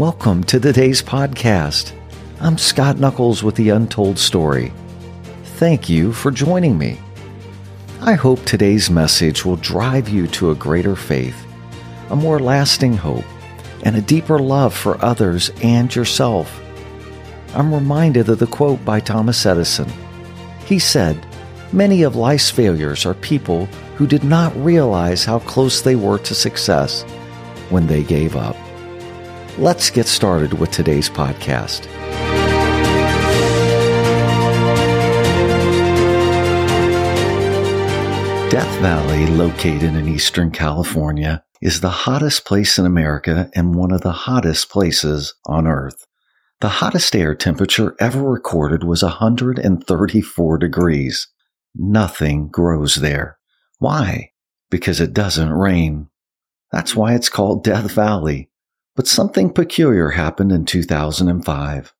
Welcome to today's podcast. I'm Scott Knuckles with The Untold Story. Thank you for joining me. I hope today's message will drive you to a greater faith, a more lasting hope, and a deeper love for others and yourself. I'm reminded of the quote by Thomas Edison. He said, Many of life's failures are people who did not realize how close they were to success when they gave up. Let's get started with today's podcast. Death Valley, located in Eastern California, is the hottest place in America and one of the hottest places on Earth. The hottest air temperature ever recorded was 134 degrees. Nothing grows there. Why? Because it doesn't rain. That's why it's called Death Valley. But something peculiar happened in 2005.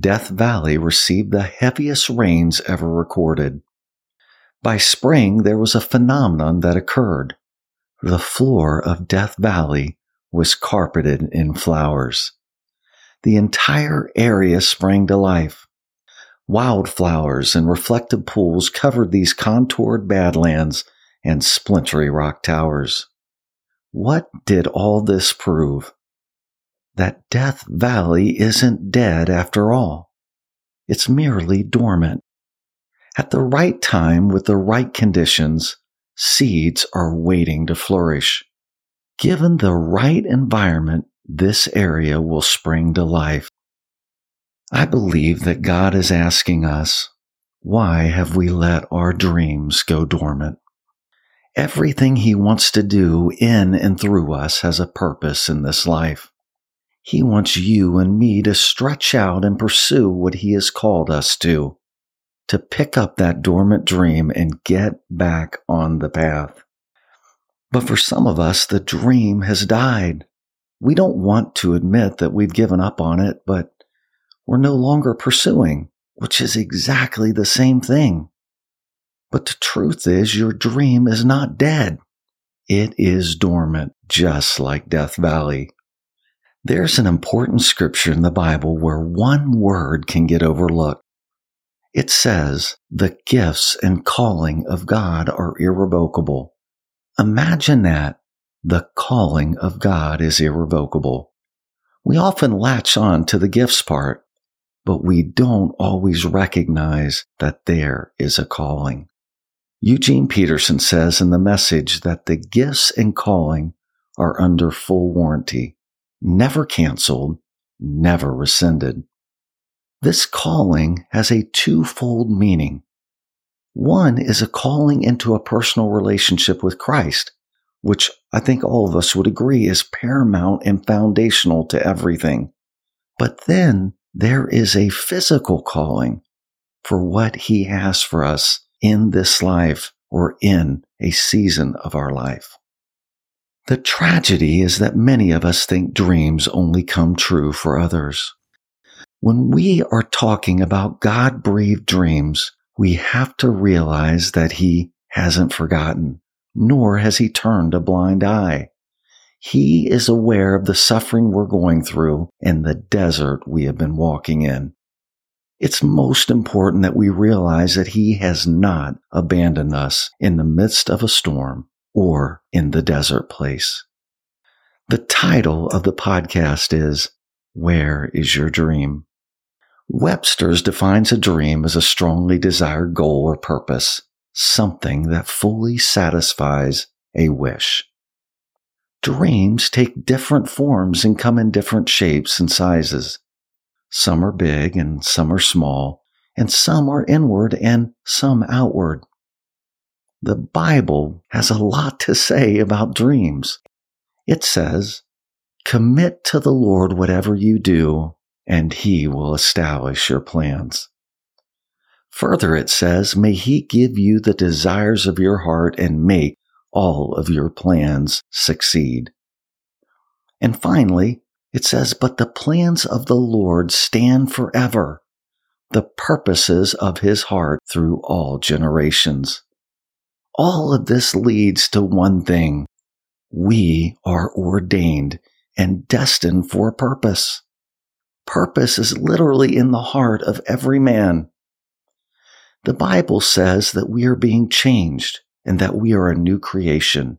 Death Valley received the heaviest rains ever recorded. By spring, there was a phenomenon that occurred. The floor of Death Valley was carpeted in flowers. The entire area sprang to life. Wildflowers and reflective pools covered these contoured badlands and splintery rock towers. What did all this prove? That Death Valley isn't dead after all. It's merely dormant. At the right time, with the right conditions, seeds are waiting to flourish. Given the right environment, this area will spring to life. I believe that God is asking us, why have we let our dreams go dormant? Everything He wants to do in and through us has a purpose in this life. He wants you and me to stretch out and pursue what He has called us to, to pick up that dormant dream and get back on the path. But for some of us, the dream has died. We don't want to admit that we've given up on it, but we're no longer pursuing, which is exactly the same thing. But the truth is, your dream is not dead. It is dormant, just like Death Valley. There's an important scripture in the Bible where one word can get overlooked. It says, the gifts and calling of God are irrevocable. Imagine that. The calling of God is irrevocable. We often latch on to the gifts part, but we don't always recognize that there is a calling. Eugene Peterson says in the message that the gifts and calling are under full warranty, never canceled, never rescinded. This calling has a twofold meaning. One is a calling into a personal relationship with Christ, which I think all of us would agree is paramount and foundational to everything. But then there is a physical calling for what he has for us in this life or in a season of our life. The tragedy is that many of us think dreams only come true for others. When we are talking about God breathed dreams, we have to realize that He hasn't forgotten, nor has He turned a blind eye. He is aware of the suffering we're going through and the desert we have been walking in. It's most important that we realize that He has not abandoned us in the midst of a storm or in the desert place. The title of the podcast is Where is Your Dream? Webster's defines a dream as a strongly desired goal or purpose, something that fully satisfies a wish. Dreams take different forms and come in different shapes and sizes. Some are big and some are small, and some are inward and some outward. The Bible has a lot to say about dreams. It says, Commit to the Lord whatever you do, and He will establish your plans. Further, it says, May He give you the desires of your heart and make all of your plans succeed. And finally, it says, But the plans of the Lord stand forever, the purposes of his heart through all generations. All of this leads to one thing. We are ordained and destined for a purpose. Purpose is literally in the heart of every man. The Bible says that we are being changed and that we are a new creation,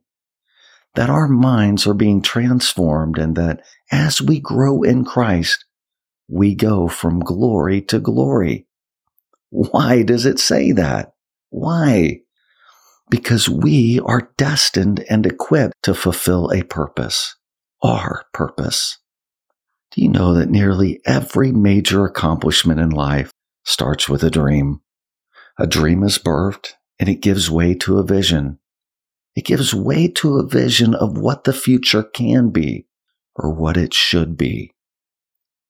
that our minds are being transformed and that as we grow in Christ, we go from glory to glory. Why does it say that? Why? Because we are destined and equipped to fulfill a purpose, our purpose. Do you know that nearly every major accomplishment in life starts with a dream? A dream is birthed and it gives way to a vision. It gives way to a vision of what the future can be or what it should be.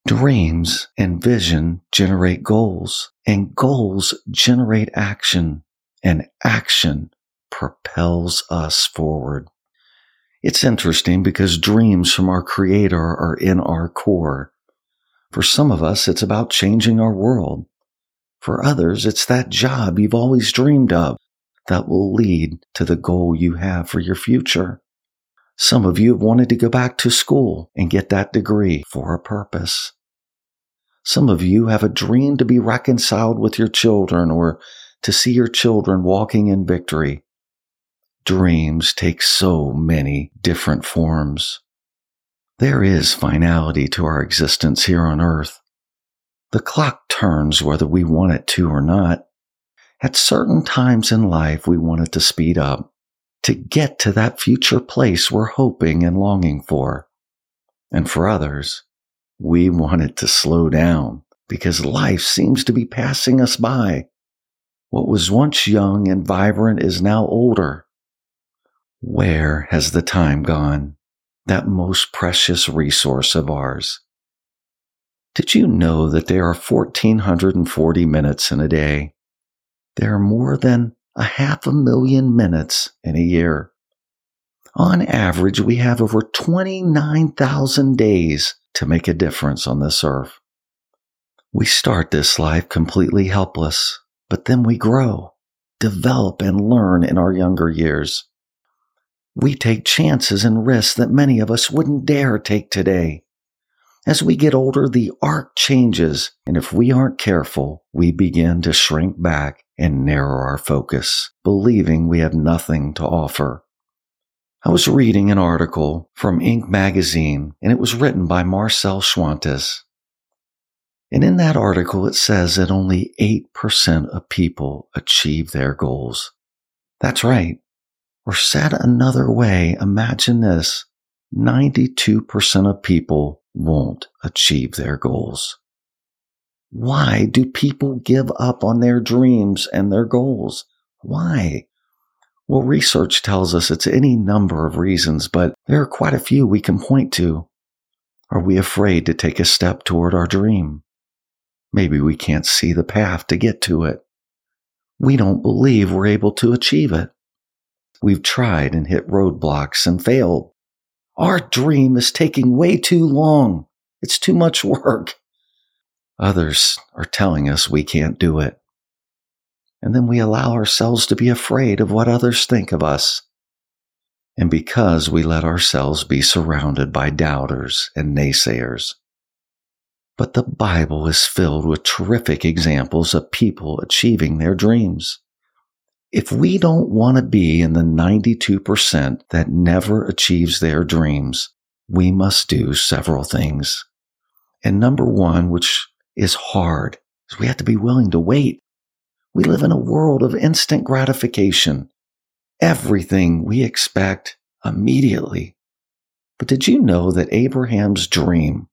Dreams and vision generate goals, and goals generate action, and action propels us forward. It's interesting because dreams from our Creator are in our core. For some of us, it's about changing our world. For others, it's that job you've always dreamed of that will lead to the goal you have for your future. Some of you have wanted to go back to school and get that degree for a purpose. Some of you have a dream to be reconciled with your children or to see your children walking in victory. Dreams take so many different forms. There is finality to our existence here on earth. The clock turns whether we want it to or not. At certain times in life, we want it to speed up to get to that future place we're hoping and longing for. And for others, we want it to slow down because life seems to be passing us by. What was once young and vibrant is now older. Where has the time gone? That most precious resource of ours. Did you know that there are 1440 minutes in a day? There are more than a half a million minutes in a year. On average, we have over 29,000 days to make a difference on this earth. We start this life completely helpless, but then we grow, develop, and learn in our younger years. We take chances and risks that many of us wouldn't dare take today. As we get older, the arc changes, and if we aren't careful, we begin to shrink back and narrow our focus, believing we have nothing to offer. I was reading an article from Inc. magazine, and it was written by Marcel Schwantes. And in that article, it says that only 8% of people achieve their goals. That's right. Or said another way, imagine this 92% of people won't achieve their goals. Why do people give up on their dreams and their goals? Why? Well, research tells us it's any number of reasons, but there are quite a few we can point to. Are we afraid to take a step toward our dream? Maybe we can't see the path to get to it. We don't believe we're able to achieve it. We've tried and hit roadblocks and failed. Our dream is taking way too long. It's too much work. Others are telling us we can't do it. And then we allow ourselves to be afraid of what others think of us. And because we let ourselves be surrounded by doubters and naysayers. But the Bible is filled with terrific examples of people achieving their dreams. If we don't want to be in the 92% that never achieves their dreams, we must do several things. And number one, which is hard, is we have to be willing to wait. We live in a world of instant gratification. Everything we expect immediately. But did you know that Abraham's dream,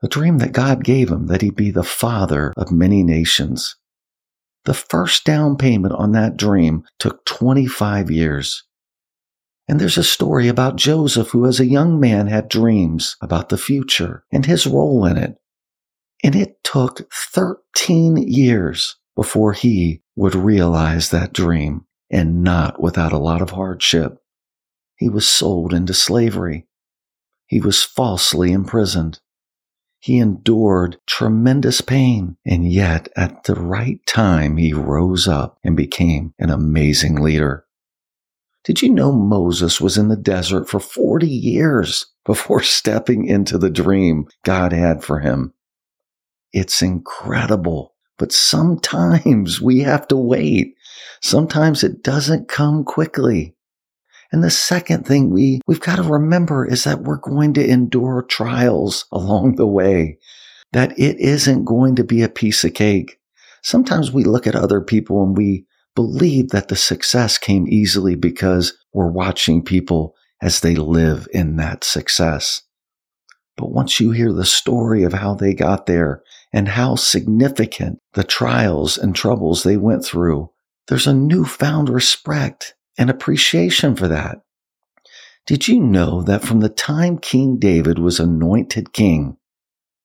the dream that God gave him that he'd be the father of many nations, the first down payment on that dream took 25 years. And there's a story about Joseph who, as a young man, had dreams about the future and his role in it. And it took 13 years before he would realize that dream, and not without a lot of hardship. He was sold into slavery. He was falsely imprisoned. He endured tremendous pain, and yet at the right time, he rose up and became an amazing leader. Did you know Moses was in the desert for 40 years before stepping into the dream God had for him? It's incredible, but sometimes we have to wait. Sometimes it doesn't come quickly. And the second thing we, we've got to remember is that we're going to endure trials along the way, that it isn't going to be a piece of cake. Sometimes we look at other people and we believe that the success came easily because we're watching people as they live in that success. But once you hear the story of how they got there and how significant the trials and troubles they went through, there's a newfound respect and appreciation for that. Did you know that from the time King David was anointed king,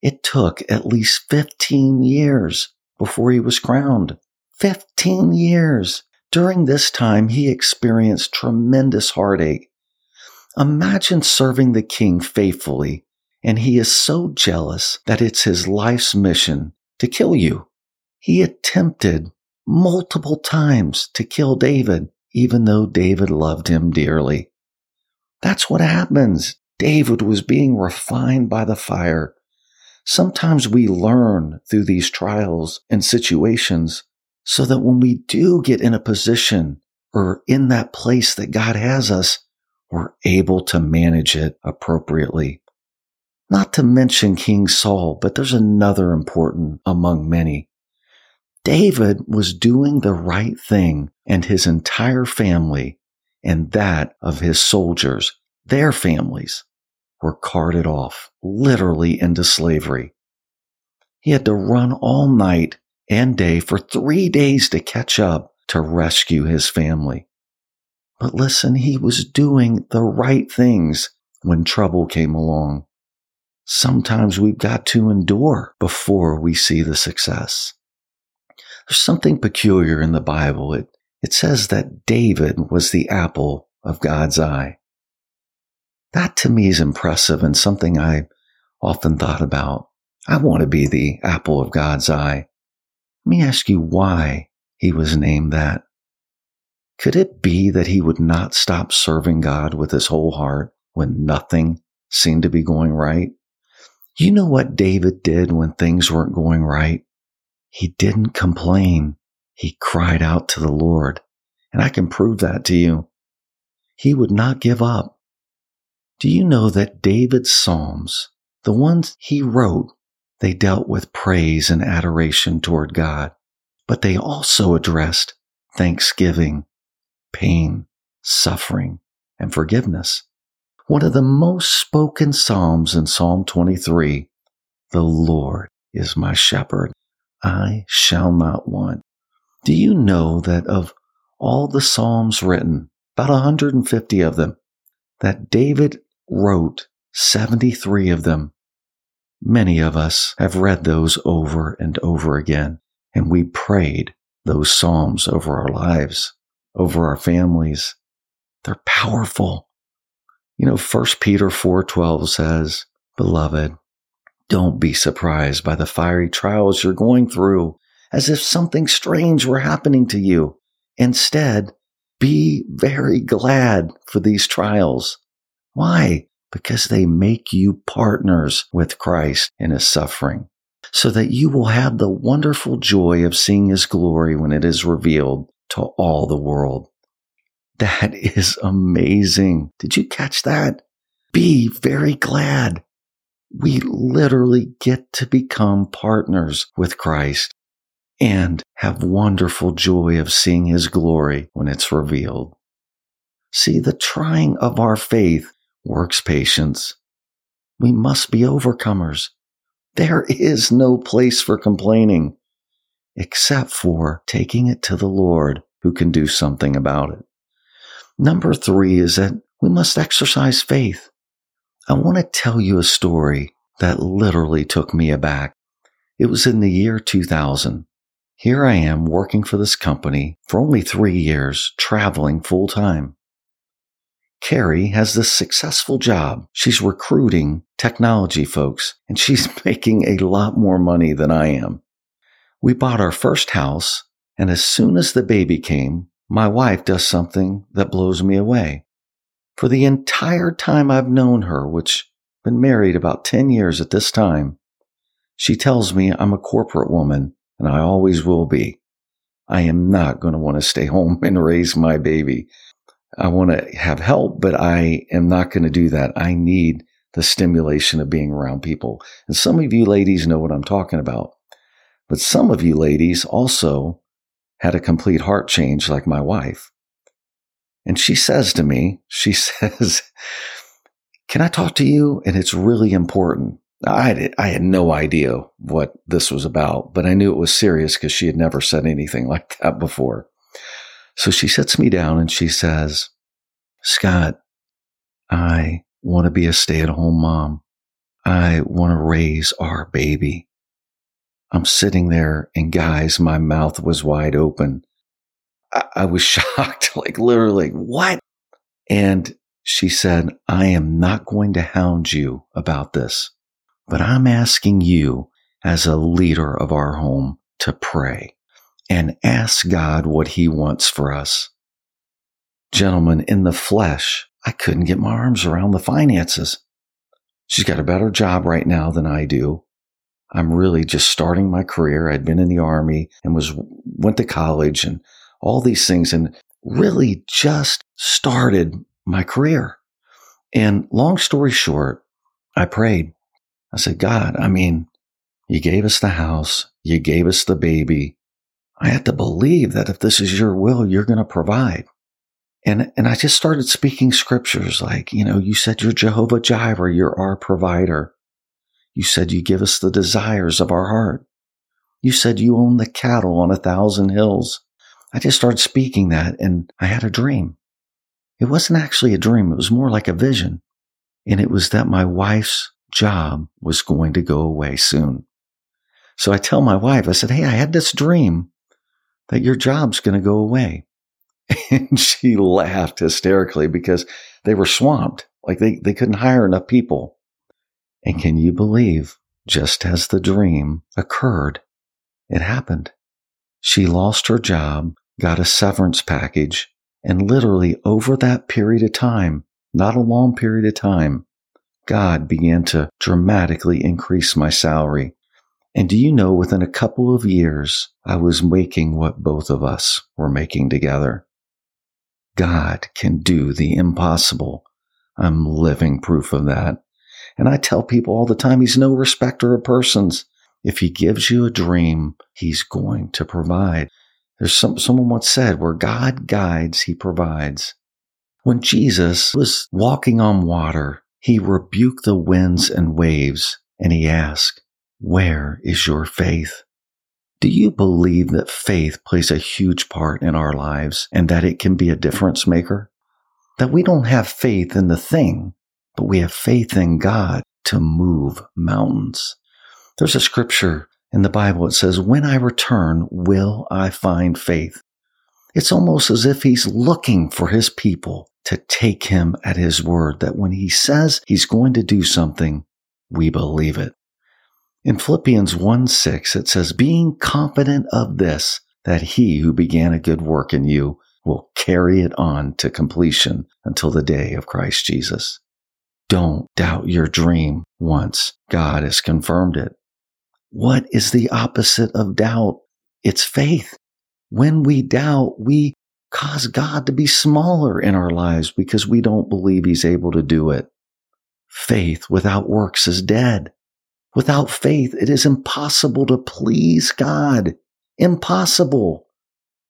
it took at least 15 years before he was crowned? 15 years. During this time, he experienced tremendous heartache. Imagine serving the king faithfully, and he is so jealous that it's his life's mission to kill you. He attempted multiple times to kill David, even though David loved him dearly. That's what happens. David was being refined by the fire. Sometimes we learn through these trials and situations so that when we do get in a position or in that place that God has us, we're able to manage it appropriately. Not to mention King Saul, but there's another important among many. David was doing the right thing and his entire family and that of his soldiers, their families, were carted off literally into slavery. He had to run all night and day for three days to catch up to rescue his family. But listen, he was doing the right things when trouble came along. Sometimes we've got to endure before we see the success. There's something peculiar in the Bible. It, it says that David was the apple of God's eye. That to me is impressive and something I often thought about. I want to be the apple of God's eye. Let me ask you why he was named that. Could it be that he would not stop serving God with his whole heart when nothing seemed to be going right? You know what David did when things weren't going right? He didn't complain. He cried out to the Lord. And I can prove that to you. He would not give up. Do you know that David's Psalms, the ones he wrote they dealt with praise and adoration toward God, but they also addressed thanksgiving, pain, suffering, and forgiveness. One of the most spoken Psalms in Psalm 23 The Lord is my shepherd, I shall not want. Do you know that of all the Psalms written, about 150 of them, that David wrote 73 of them Many of us have read those over and over again, and we prayed those Psalms over our lives, over our families. They're powerful. You know, 1 Peter 4:12 says, "Beloved, don't be surprised by the fiery trials you're going through as if something strange were happening to you. Instead, be very glad for these trials. Why? because they make you partners with Christ in his suffering, so that you will have the wonderful joy of seeing his glory when it is revealed to all the world. That is amazing. Did you catch that? Be very glad. We literally get to become partners with Christ and have wonderful joy of seeing his glory when it's revealed. See, the trying of our faith works patience. We must be overcomers. There is no place for complaining except for taking it to the Lord who can do something about it. Number three is that we must exercise faith. I want to tell you a story that literally took me aback. It was in the year 2000. Here I am working for this company for only three years, traveling full time. Carrie has this successful job. She's recruiting technology folks and she's making a lot more money than I am. We bought our first house and as soon as the baby came, my wife does something that blows me away. For the entire time I've known her, which been married about 10 years at this time, she tells me I'm a corporate woman and I always will be. I am not going to want to stay home and raise my baby. I want to have help, but I am not going to do that. I need the stimulation of being around people. And some of you ladies know what I'm talking about. But some of you ladies also had a complete heart change like my wife. And she says to me, she says, can I talk to you? And it's really important. I did, I had no idea what this was about, but I knew it was serious because she had never said anything like that before. So she sits me down and she says, Scott, I want to be a stay at home mom. I want to raise our baby. I'm sitting there and guys, my mouth was wide open. I, I was shocked, like literally, what? And she said, I am not going to hound you about this, but I'm asking you as a leader of our home to pray and ask God what he wants for us. Gentlemen, in the flesh, I couldn't get my arms around the finances. She's got a better job right now than I do. I'm really just starting my career. I'd been in the army and was went to college and all these things and really just started my career. And long story short, I prayed. I said, God, I mean, you gave us the house. You gave us the baby. I had to believe that if this is your will, you're going to provide. And, and I just started speaking scriptures like, you know, you said you're Jehovah Jireh, you're our provider. You said you give us the desires of our heart. You said you own the cattle on a thousand hills. I just started speaking that and I had a dream. It wasn't actually a dream. It was more like a vision. And it was that my wife's job was going to go away soon. So I tell my wife, I said, Hey, I had this dream that your job's going to go away. And she laughed hysterically because they were swamped. Like they, they couldn't hire enough people. And can you believe, just as the dream occurred, it happened. She lost her job, got a severance package, and literally over that period of time, not a long period of time, God began to dramatically increase my salary. And do you know, within a couple of years, I was making what both of us were making together. God can do the impossible. I'm living proof of that. And I tell people all the time, he's no respecter of persons. If he gives you a dream, he's going to provide. There's some, someone once said, where God guides, he provides. When Jesus was walking on water, he rebuked the winds and waves and he asked, where is your faith? Do you believe that faith plays a huge part in our lives and that it can be a difference maker? That we don't have faith in the thing, but we have faith in God to move mountains. There's a scripture in the Bible it says, When I return, will I find faith? It's almost as if he's looking for his people to take him at his word, that when he says he's going to do something, we believe it. In Philippians 1 6, it says, Being confident of this, that he who began a good work in you will carry it on to completion until the day of Christ Jesus. Don't doubt your dream once God has confirmed it. What is the opposite of doubt? It's faith. When we doubt, we cause God to be smaller in our lives because we don't believe He's able to do it. Faith without works is dead. Without faith, it is impossible to please God. Impossible.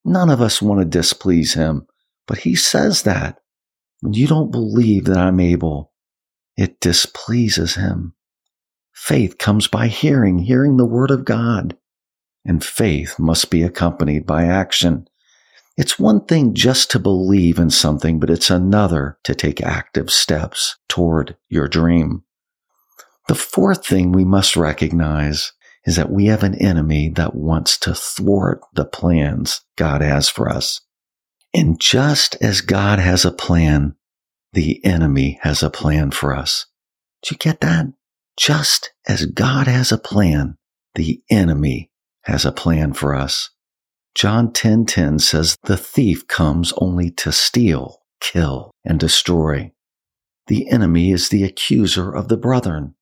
None of us want to displease Him, but He says that. When you don't believe that I'm able, it displeases him. Faith comes by hearing, hearing the word of God. And faith must be accompanied by action. It's one thing just to believe in something, but it's another to take active steps toward your dream. The fourth thing we must recognize is that we have an enemy that wants to thwart the plans God has for us. And just as God has a plan the enemy has a plan for us. Did you get that? Just as God has a plan, the enemy has a plan for us. John 10:10 10, 10 says the thief comes only to steal, kill, and destroy. The enemy is the accuser of the brethren.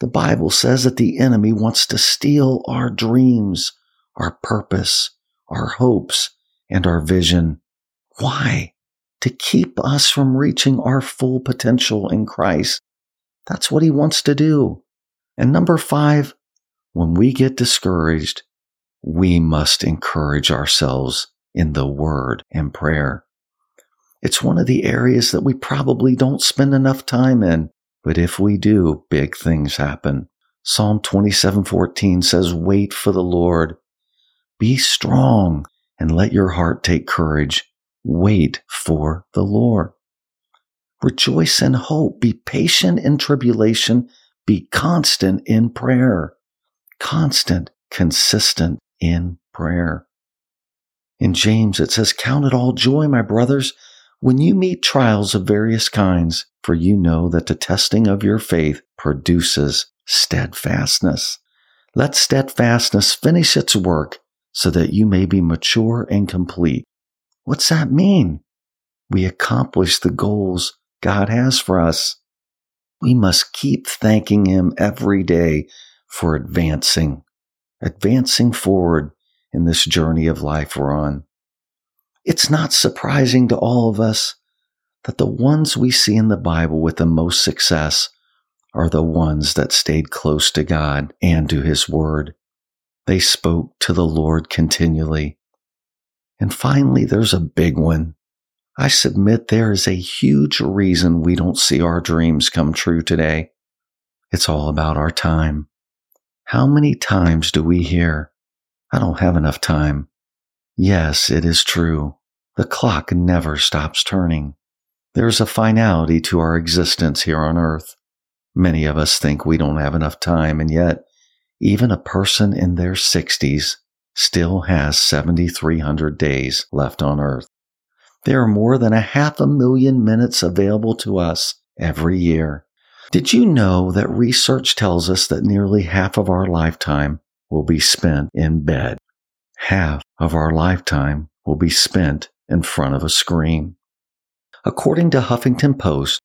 The Bible says that the enemy wants to steal our dreams, our purpose, our hopes, and our vision. Why? To keep us from reaching our full potential in Christ. That's what he wants to do. And number five, when we get discouraged, we must encourage ourselves in the word and prayer. It's one of the areas that we probably don't spend enough time in, but if we do, big things happen. Psalm 27:14 says, "Wait for the Lord. Be strong and let your heart take courage. Wait for the Lord." Rejoice in hope. Be patient in tribulation. Be constant in prayer. Constant, consistent in prayer. In James, it says, Count it all joy, my brothers, when you meet trials of various kinds, for you know that the testing of your faith produces steadfastness. Let steadfastness finish its work so that you may be mature and complete. What's that mean? We accomplish the goals God has for us. We must keep thanking Him every day for advancing, advancing forward in this journey of life we're on. It's not surprising to all of us that the ones we see in the Bible with the most success are the ones that stayed close to God and to His Word. They spoke to the Lord continually. And finally, there's a big one. I submit there is a huge reason we don't see our dreams come true today. It's all about our time. How many times do we hear, I don't have enough time? Yes, it is true. The clock never stops turning. There is a finality to our existence here on earth. Many of us think we don't have enough time, and yet, even a person in their 60s still has 7,300 days left on earth. There are more than a half a million minutes available to us every year. Did you know that research tells us that nearly half of our lifetime will be spent in bed? Half of our lifetime will be spent in front of a screen. According to Huffington Post,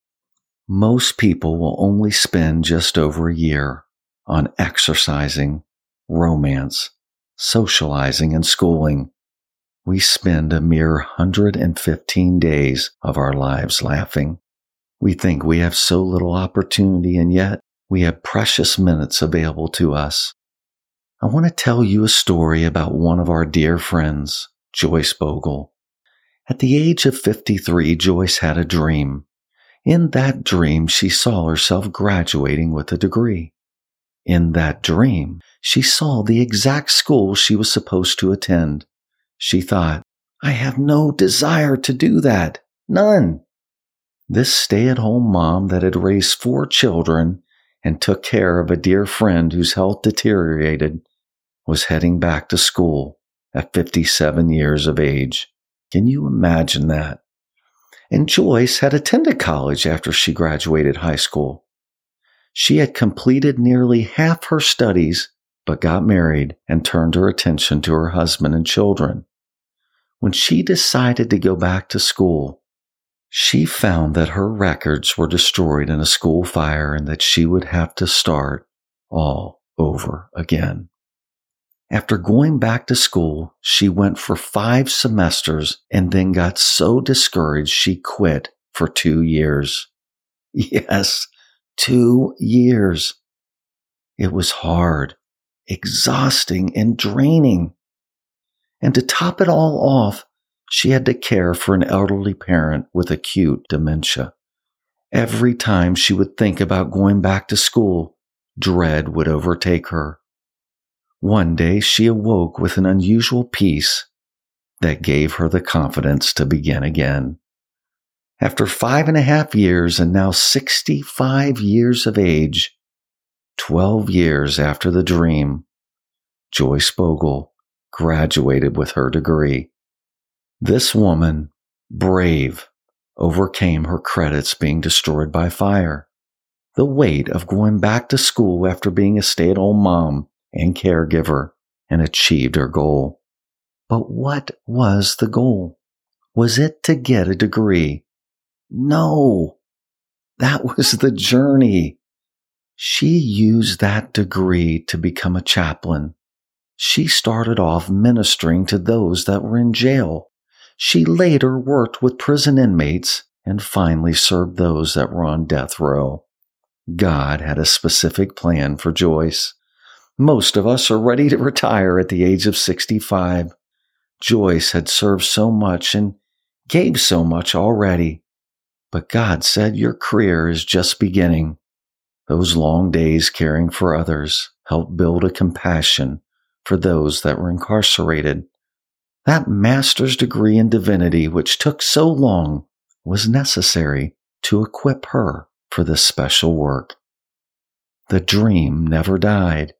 most people will only spend just over a year on exercising, romance, socializing, and schooling. We spend a mere 115 days of our lives laughing. We think we have so little opportunity, and yet we have precious minutes available to us. I want to tell you a story about one of our dear friends, Joyce Bogle. At the age of 53, Joyce had a dream. In that dream, she saw herself graduating with a degree. In that dream, she saw the exact school she was supposed to attend. She thought, I have no desire to do that. None. This stay at home mom that had raised four children and took care of a dear friend whose health deteriorated was heading back to school at 57 years of age. Can you imagine that? And Joyce had attended college after she graduated high school. She had completed nearly half her studies, but got married and turned her attention to her husband and children. When she decided to go back to school, she found that her records were destroyed in a school fire and that she would have to start all over again. After going back to school, she went for five semesters and then got so discouraged she quit for two years. Yes, two years. It was hard, exhausting, and draining. And to top it all off, she had to care for an elderly parent with acute dementia. Every time she would think about going back to school, dread would overtake her. One day she awoke with an unusual peace that gave her the confidence to begin again. After five and a half years and now 65 years of age, 12 years after the dream, Joyce Bogle graduated with her degree. This woman, brave, overcame her credits being destroyed by fire. The weight of going back to school after being a stay at home mom and caregiver and achieved her goal. But what was the goal? Was it to get a degree? No, that was the journey. She used that degree to become a chaplain. She started off ministering to those that were in jail. She later worked with prison inmates and finally served those that were on death row. God had a specific plan for Joyce. Most of us are ready to retire at the age of 65. Joyce had served so much and gave so much already. But God said, Your career is just beginning. Those long days caring for others helped build a compassion for those that were incarcerated. That master's degree in divinity, which took so long, was necessary to equip her for this special work. The dream never died.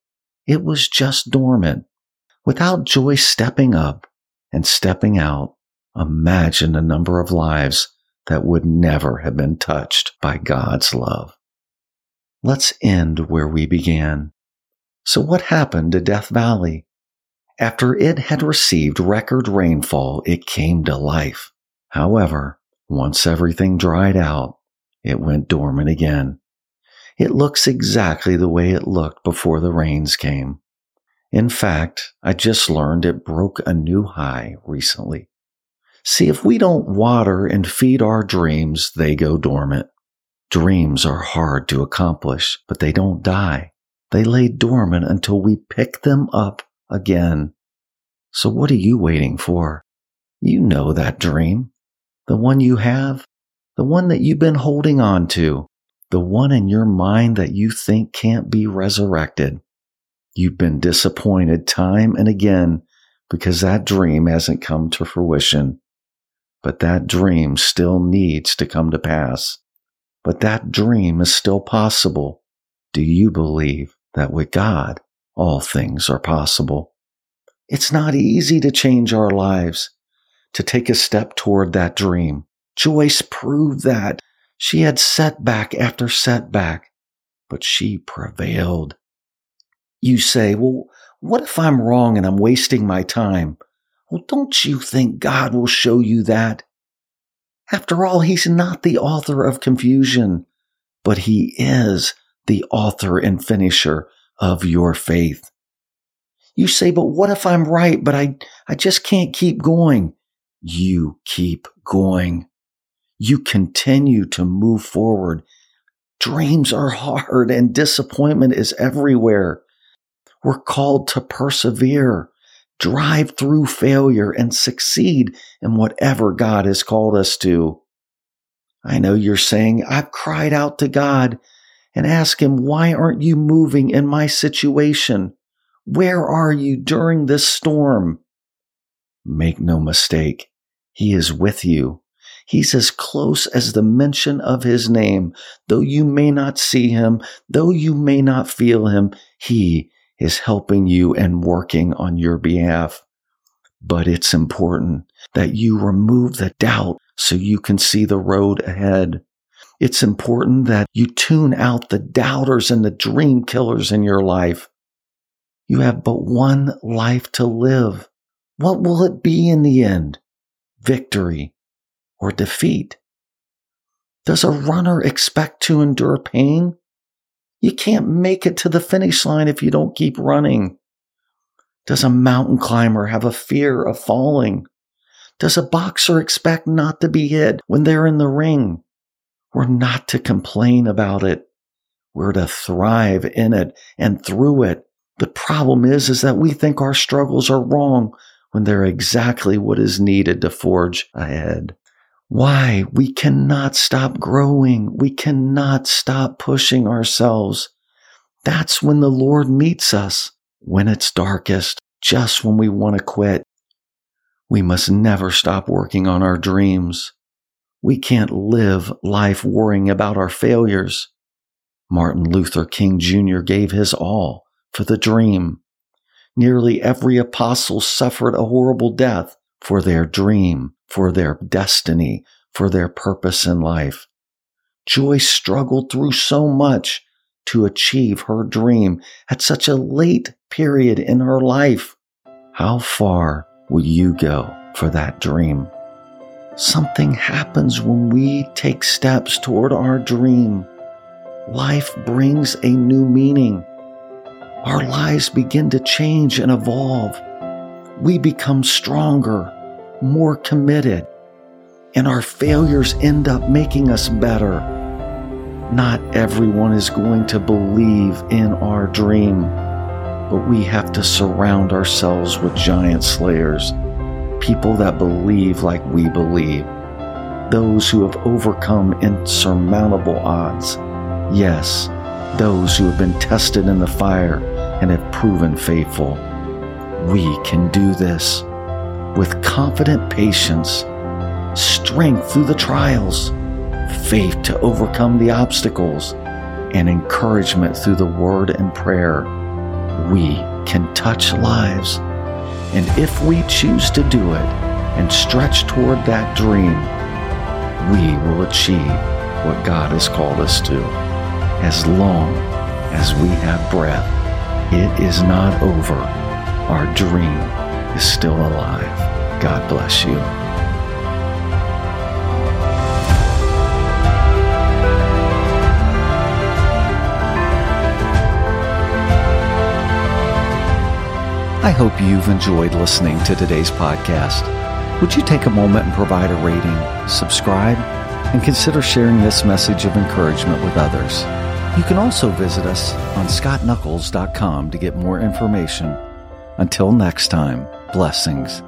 It was just dormant. Without Joyce stepping up and stepping out, imagine the number of lives that would never have been touched by God's love. Let's end where we began. So, what happened to Death Valley? After it had received record rainfall, it came to life. However, once everything dried out, it went dormant again. It looks exactly the way it looked before the rains came. In fact, I just learned it broke a new high recently. See, if we don't water and feed our dreams, they go dormant. Dreams are hard to accomplish, but they don't die. They lay dormant until we pick them up again. So what are you waiting for? You know that dream. The one you have, the one that you've been holding on to, the one in your mind that you think can't be resurrected. You've been disappointed time and again because that dream hasn't come to fruition. But that dream still needs to come to pass. But that dream is still possible. Do you believe that with God, all things are possible? It's not easy to change our lives, to take a step toward that dream. Joyce proved that. She had setback after setback, but she prevailed. You say, well, what if I'm wrong and I'm wasting my time? Well, don't you think God will show you that? After all, He's not the author of confusion, but He is the author and finisher of your faith. You say, but what if I'm right, but I, I just can't keep going? You keep going. You continue to move forward. Dreams are hard and disappointment is everywhere. We're called to persevere drive through failure and succeed in whatever God has called us to. I know you're saying, I've cried out to God and ask Him, why aren't you moving in my situation? Where are you during this storm? Make no mistake, He is with you. He's as close as the mention of His name. Though you may not see Him, though you may not feel Him, He is helping you and working on your behalf. But it's important that you remove the doubt so you can see the road ahead. It's important that you tune out the doubters and the dream killers in your life. You have but one life to live. What will it be in the end? Victory or defeat? Does a runner expect to endure pain? You can't make it to the finish line if you don't keep running. Does a mountain climber have a fear of falling? Does a boxer expect not to be hit when they're in the ring? We're not to complain about it. We're to thrive in it and through it. The problem is, is that we think our struggles are wrong when they're exactly what is needed to forge ahead. Why? We cannot stop growing. We cannot stop pushing ourselves. That's when the Lord meets us, when it's darkest, just when we want to quit. We must never stop working on our dreams. We can't live life worrying about our failures. Martin Luther King Jr. gave his all for the dream. Nearly every apostle suffered a horrible death for their dream for their destiny, for their purpose in life. Joyce struggled through so much to achieve her dream at such a late period in her life. How far will you go for that dream? Something happens when we take steps toward our dream. Life brings a new meaning. Our lives begin to change and evolve. We become stronger, more committed, and our failures end up making us better. Not everyone is going to believe in our dream, but we have to surround ourselves with giant slayers, people that believe like we believe, those who have overcome insurmountable odds. Yes, those who have been tested in the fire and have proven faithful. We can do this with confident patience, strength through the trials, faith to overcome the obstacles, and encouragement through the word and prayer. We can touch lives. And if we choose to do it and stretch toward that dream, we will achieve what God has called us to. As long as we have breath, it is not over. Our dream is still alive. God bless you. I hope you've enjoyed listening to today's podcast. Would you take a moment and provide a rating, subscribe, and consider sharing this message of encouragement with others? You can also visit us on scottnuckles.com to get more information. Until next time, blessings